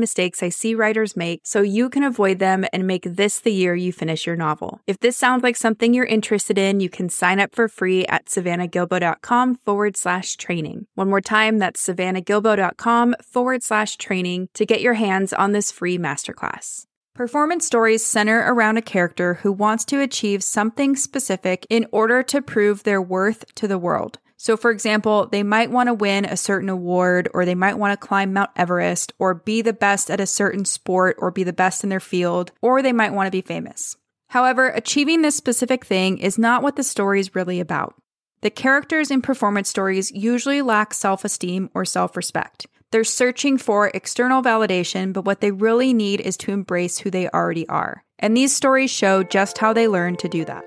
mistakes I see writers make so you can avoid them and make this the year you finish your novel. If this sounds like something you're interested in, you can sign up for free at savannahgilbo.com forward slash training. One more time, that's savannahgilbo.com forward slash training to get your hands on this free masterclass. Performance stories center around a character who wants to achieve something specific in order to prove their worth to the world. So, for example, they might want to win a certain award, or they might want to climb Mount Everest, or be the best at a certain sport, or be the best in their field, or they might want to be famous. However, achieving this specific thing is not what the story is really about. The characters in performance stories usually lack self esteem or self respect. They're searching for external validation, but what they really need is to embrace who they already are. And these stories show just how they learn to do that.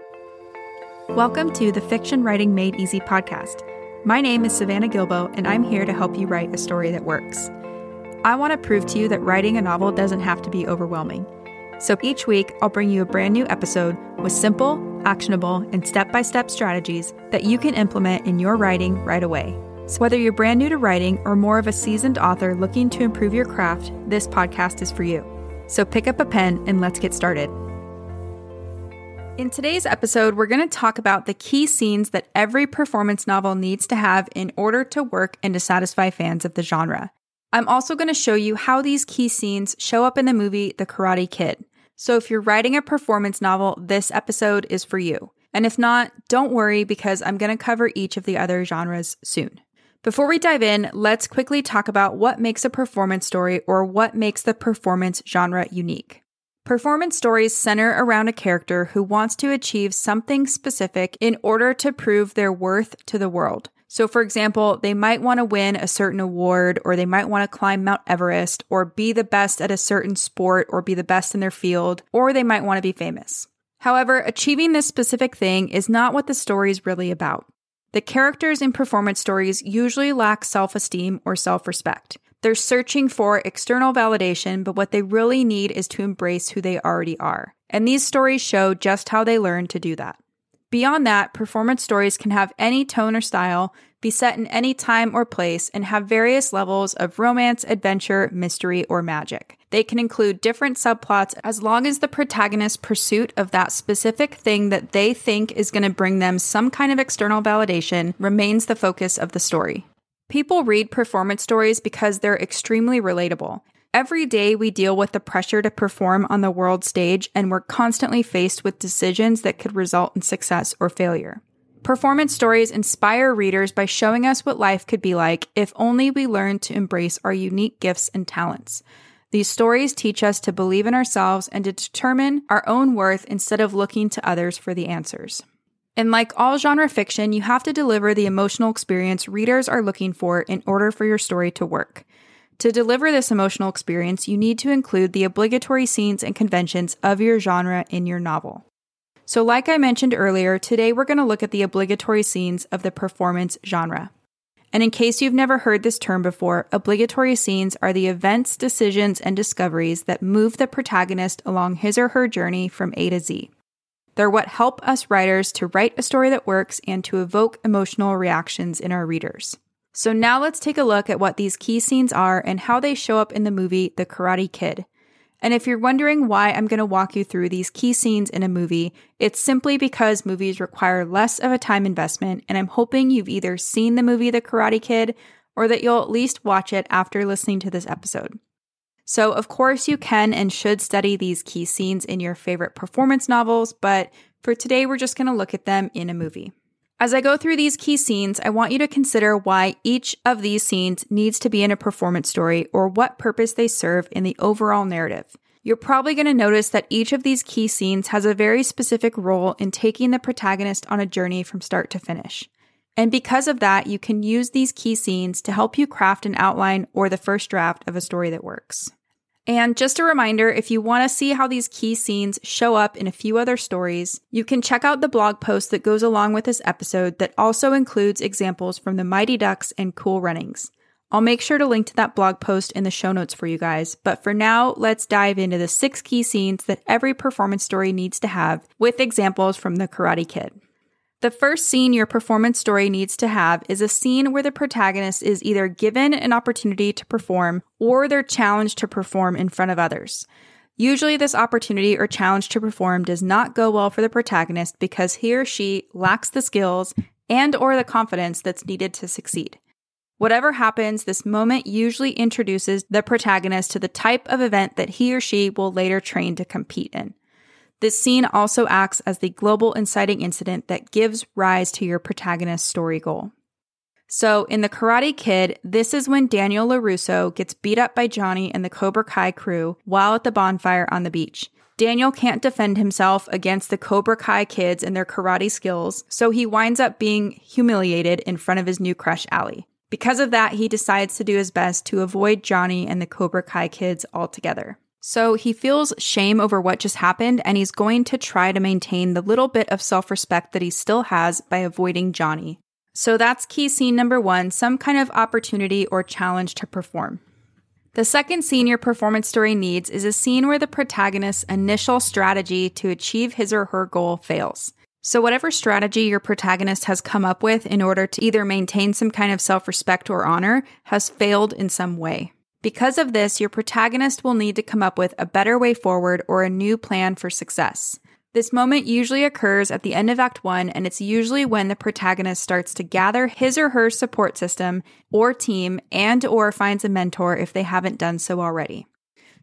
Welcome to the Fiction Writing Made Easy podcast. My name is Savannah Gilbo, and I'm here to help you write a story that works. I want to prove to you that writing a novel doesn't have to be overwhelming. So each week, I'll bring you a brand new episode with simple, actionable, and step by step strategies that you can implement in your writing right away. So, whether you're brand new to writing or more of a seasoned author looking to improve your craft, this podcast is for you. So, pick up a pen and let's get started. In today's episode, we're going to talk about the key scenes that every performance novel needs to have in order to work and to satisfy fans of the genre. I'm also going to show you how these key scenes show up in the movie The Karate Kid. So if you're writing a performance novel, this episode is for you. And if not, don't worry because I'm going to cover each of the other genres soon. Before we dive in, let's quickly talk about what makes a performance story or what makes the performance genre unique. Performance stories center around a character who wants to achieve something specific in order to prove their worth to the world. So, for example, they might want to win a certain award, or they might want to climb Mount Everest, or be the best at a certain sport, or be the best in their field, or they might want to be famous. However, achieving this specific thing is not what the story is really about. The characters in performance stories usually lack self esteem or self respect. They're searching for external validation, but what they really need is to embrace who they already are. And these stories show just how they learn to do that. Beyond that, performance stories can have any tone or style, be set in any time or place, and have various levels of romance, adventure, mystery, or magic. They can include different subplots as long as the protagonist's pursuit of that specific thing that they think is going to bring them some kind of external validation remains the focus of the story. People read performance stories because they're extremely relatable. Every day we deal with the pressure to perform on the world stage, and we're constantly faced with decisions that could result in success or failure. Performance stories inspire readers by showing us what life could be like if only we learned to embrace our unique gifts and talents. These stories teach us to believe in ourselves and to determine our own worth instead of looking to others for the answers. And like all genre fiction, you have to deliver the emotional experience readers are looking for in order for your story to work. To deliver this emotional experience, you need to include the obligatory scenes and conventions of your genre in your novel. So, like I mentioned earlier, today we're going to look at the obligatory scenes of the performance genre. And in case you've never heard this term before, obligatory scenes are the events, decisions, and discoveries that move the protagonist along his or her journey from A to Z. They're what help us writers to write a story that works and to evoke emotional reactions in our readers. So now let's take a look at what these key scenes are and how they show up in the movie The Karate Kid. And if you're wondering why I'm going to walk you through these key scenes in a movie, it's simply because movies require less of a time investment, and I'm hoping you've either seen the movie The Karate Kid or that you'll at least watch it after listening to this episode. So, of course, you can and should study these key scenes in your favorite performance novels, but for today, we're just going to look at them in a movie. As I go through these key scenes, I want you to consider why each of these scenes needs to be in a performance story or what purpose they serve in the overall narrative. You're probably going to notice that each of these key scenes has a very specific role in taking the protagonist on a journey from start to finish. And because of that, you can use these key scenes to help you craft an outline or the first draft of a story that works. And just a reminder if you want to see how these key scenes show up in a few other stories, you can check out the blog post that goes along with this episode that also includes examples from the Mighty Ducks and Cool Runnings. I'll make sure to link to that blog post in the show notes for you guys, but for now, let's dive into the six key scenes that every performance story needs to have with examples from the Karate Kid. The first scene your performance story needs to have is a scene where the protagonist is either given an opportunity to perform or they're challenged to perform in front of others. Usually, this opportunity or challenge to perform does not go well for the protagonist because he or she lacks the skills and or the confidence that's needed to succeed. Whatever happens, this moment usually introduces the protagonist to the type of event that he or she will later train to compete in. This scene also acts as the global inciting incident that gives rise to your protagonist's story goal. So, in The Karate Kid, this is when Daniel LaRusso gets beat up by Johnny and the Cobra Kai crew while at the bonfire on the beach. Daniel can't defend himself against the Cobra Kai kids and their karate skills, so he winds up being humiliated in front of his new crush, Ali. Because of that, he decides to do his best to avoid Johnny and the Cobra Kai kids altogether. So he feels shame over what just happened, and he's going to try to maintain the little bit of self respect that he still has by avoiding Johnny. So that's key scene number one some kind of opportunity or challenge to perform. The second scene your performance story needs is a scene where the protagonist's initial strategy to achieve his or her goal fails. So, whatever strategy your protagonist has come up with in order to either maintain some kind of self respect or honor has failed in some way. Because of this, your protagonist will need to come up with a better way forward or a new plan for success. This moment usually occurs at the end of Act 1, and it's usually when the protagonist starts to gather his or her support system or team and or finds a mentor if they haven't done so already.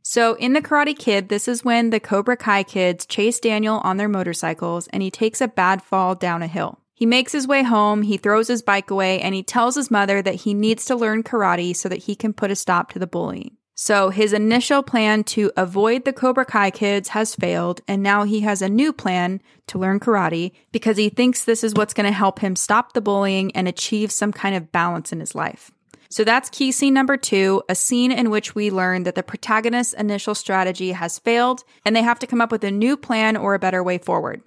So in The Karate Kid, this is when the Cobra Kai kids chase Daniel on their motorcycles and he takes a bad fall down a hill. He makes his way home, he throws his bike away, and he tells his mother that he needs to learn karate so that he can put a stop to the bullying. So his initial plan to avoid the Cobra Kai kids has failed, and now he has a new plan to learn karate because he thinks this is what's going to help him stop the bullying and achieve some kind of balance in his life. So that's key scene number two, a scene in which we learn that the protagonist's initial strategy has failed and they have to come up with a new plan or a better way forward.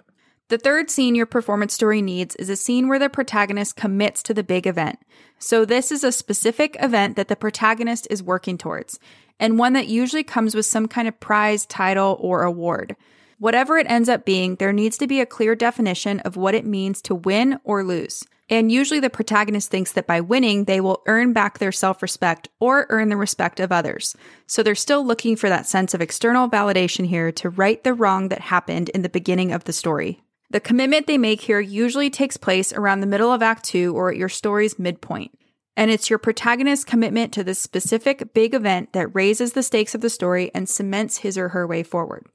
The third scene your performance story needs is a scene where the protagonist commits to the big event. So, this is a specific event that the protagonist is working towards, and one that usually comes with some kind of prize, title, or award. Whatever it ends up being, there needs to be a clear definition of what it means to win or lose. And usually the protagonist thinks that by winning, they will earn back their self respect or earn the respect of others. So they're still looking for that sense of external validation here to right the wrong that happened in the beginning of the story. The commitment they make here usually takes place around the middle of Act 2 or at your story's midpoint. And it's your protagonist's commitment to this specific big event that raises the stakes of the story and cements his or her way forward.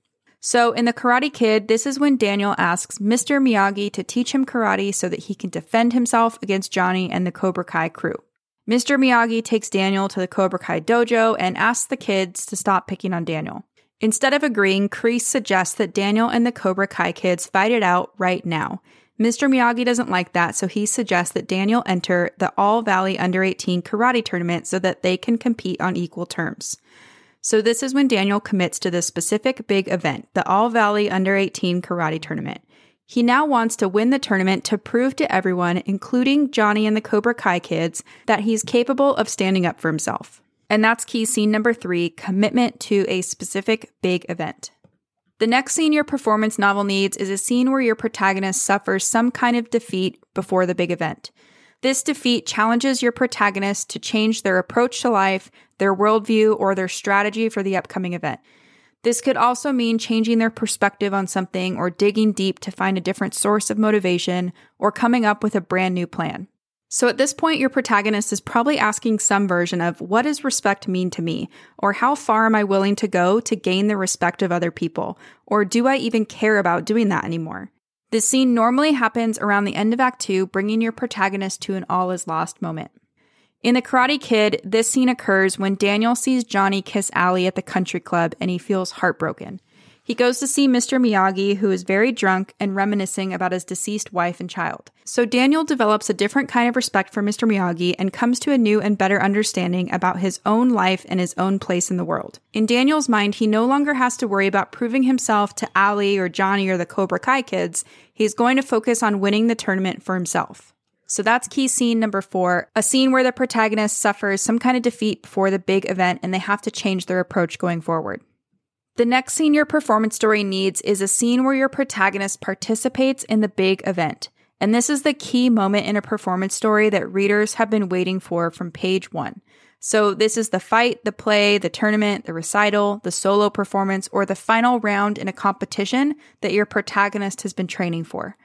So, in The Karate Kid, this is when Daniel asks Mr. Miyagi to teach him karate so that he can defend himself against Johnny and the Cobra Kai crew. Mr. Miyagi takes Daniel to the Cobra Kai dojo and asks the kids to stop picking on Daniel. Instead of agreeing, Kreese suggests that Daniel and the Cobra Kai kids fight it out right now. Mr. Miyagi doesn't like that, so he suggests that Daniel enter the All Valley Under 18 karate tournament so that they can compete on equal terms. So, this is when Daniel commits to this specific big event, the All Valley Under 18 karate tournament. He now wants to win the tournament to prove to everyone, including Johnny and the Cobra Kai kids, that he's capable of standing up for himself. And that's key scene number three commitment to a specific big event. The next scene your performance novel needs is a scene where your protagonist suffers some kind of defeat before the big event. This defeat challenges your protagonist to change their approach to life, their worldview, or their strategy for the upcoming event. This could also mean changing their perspective on something or digging deep to find a different source of motivation or coming up with a brand new plan. So at this point, your protagonist is probably asking some version of what does respect mean to me? Or how far am I willing to go to gain the respect of other people? Or do I even care about doing that anymore? This scene normally happens around the end of Act 2, bringing your protagonist to an all is lost moment. In The Karate Kid, this scene occurs when Daniel sees Johnny kiss Ali at the country club and he feels heartbroken. He goes to see Mr. Miyagi, who is very drunk and reminiscing about his deceased wife and child. So Daniel develops a different kind of respect for Mr. Miyagi and comes to a new and better understanding about his own life and his own place in the world. In Daniel's mind, he no longer has to worry about proving himself to Ali or Johnny or the Cobra Kai kids. He's going to focus on winning the tournament for himself. So that's key scene number four, a scene where the protagonist suffers some kind of defeat before the big event and they have to change their approach going forward. The next scene your performance story needs is a scene where your protagonist participates in the big event. And this is the key moment in a performance story that readers have been waiting for from page one. So, this is the fight, the play, the tournament, the recital, the solo performance, or the final round in a competition that your protagonist has been training for.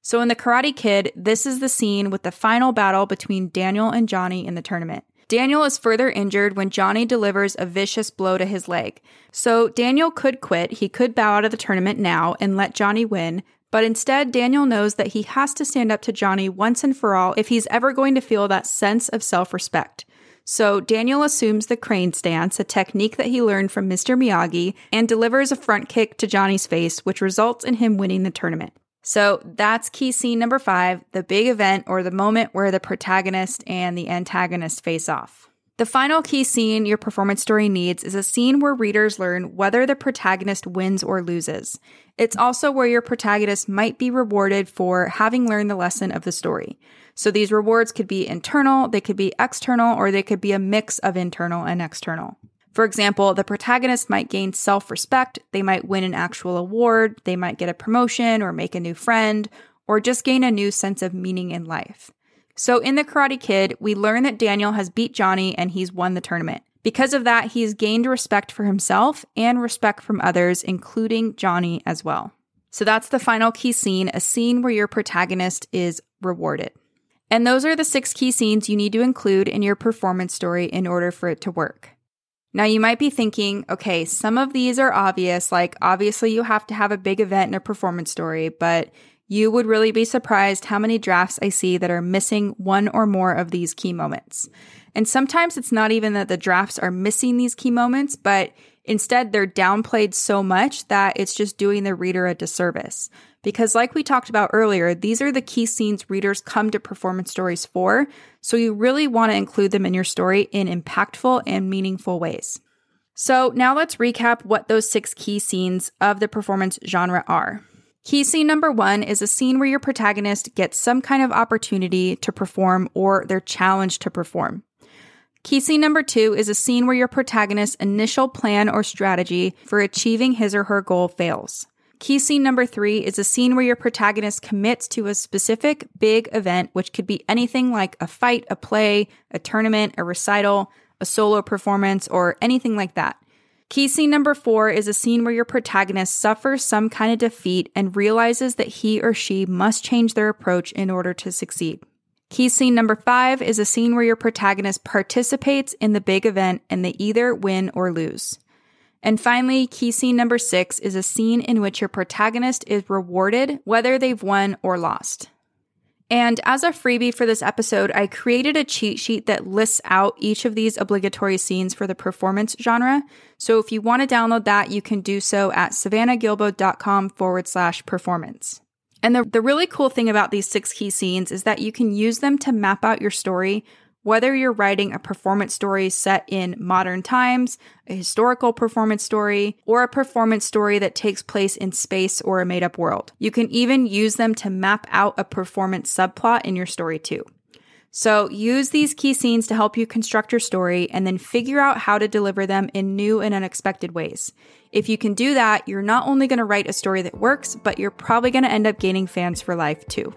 So, in The Karate Kid, this is the scene with the final battle between Daniel and Johnny in the tournament. Daniel is further injured when Johnny delivers a vicious blow to his leg. So Daniel could quit, he could bow out of the tournament now and let Johnny win, but instead Daniel knows that he has to stand up to Johnny once and for all if he's ever going to feel that sense of self respect. So Daniel assumes the crane stance, a technique that he learned from Mr. Miyagi, and delivers a front kick to Johnny's face, which results in him winning the tournament. So that's key scene number five the big event or the moment where the protagonist and the antagonist face off. The final key scene your performance story needs is a scene where readers learn whether the protagonist wins or loses. It's also where your protagonist might be rewarded for having learned the lesson of the story. So these rewards could be internal, they could be external, or they could be a mix of internal and external. For example, the protagonist might gain self respect, they might win an actual award, they might get a promotion or make a new friend, or just gain a new sense of meaning in life. So in The Karate Kid, we learn that Daniel has beat Johnny and he's won the tournament. Because of that, he's gained respect for himself and respect from others, including Johnny as well. So that's the final key scene, a scene where your protagonist is rewarded. And those are the six key scenes you need to include in your performance story in order for it to work. Now, you might be thinking, okay, some of these are obvious. Like, obviously, you have to have a big event and a performance story, but you would really be surprised how many drafts I see that are missing one or more of these key moments. And sometimes it's not even that the drafts are missing these key moments, but instead they're downplayed so much that it's just doing the reader a disservice. Because, like we talked about earlier, these are the key scenes readers come to performance stories for, so you really want to include them in your story in impactful and meaningful ways. So, now let's recap what those six key scenes of the performance genre are. Key scene number one is a scene where your protagonist gets some kind of opportunity to perform or they're challenged to perform. Key scene number two is a scene where your protagonist's initial plan or strategy for achieving his or her goal fails. Key scene number three is a scene where your protagonist commits to a specific big event, which could be anything like a fight, a play, a tournament, a recital, a solo performance, or anything like that. Key scene number four is a scene where your protagonist suffers some kind of defeat and realizes that he or she must change their approach in order to succeed. Key scene number five is a scene where your protagonist participates in the big event and they either win or lose. And finally, key scene number six is a scene in which your protagonist is rewarded whether they've won or lost. And as a freebie for this episode, I created a cheat sheet that lists out each of these obligatory scenes for the performance genre. So if you want to download that, you can do so at savannahgilbo.com forward slash performance. And the, the really cool thing about these six key scenes is that you can use them to map out your story whether you're writing a performance story set in modern times, a historical performance story, or a performance story that takes place in space or a made up world. You can even use them to map out a performance subplot in your story too. So use these key scenes to help you construct your story and then figure out how to deliver them in new and unexpected ways. If you can do that, you're not only going to write a story that works, but you're probably going to end up gaining fans for life too.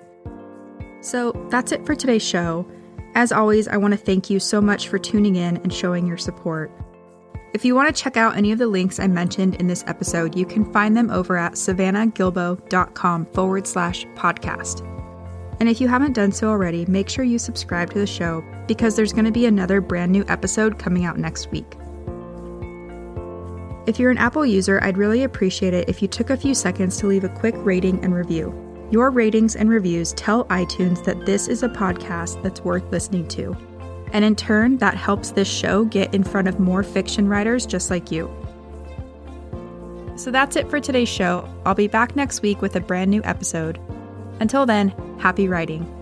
So that's it for today's show. As always, I want to thank you so much for tuning in and showing your support. If you want to check out any of the links I mentioned in this episode, you can find them over at savannahgilbo.com forward slash podcast. And if you haven't done so already, make sure you subscribe to the show because there's going to be another brand new episode coming out next week. If you're an Apple user, I'd really appreciate it if you took a few seconds to leave a quick rating and review. Your ratings and reviews tell iTunes that this is a podcast that's worth listening to. And in turn, that helps this show get in front of more fiction writers just like you. So that's it for today's show. I'll be back next week with a brand new episode. Until then, happy writing.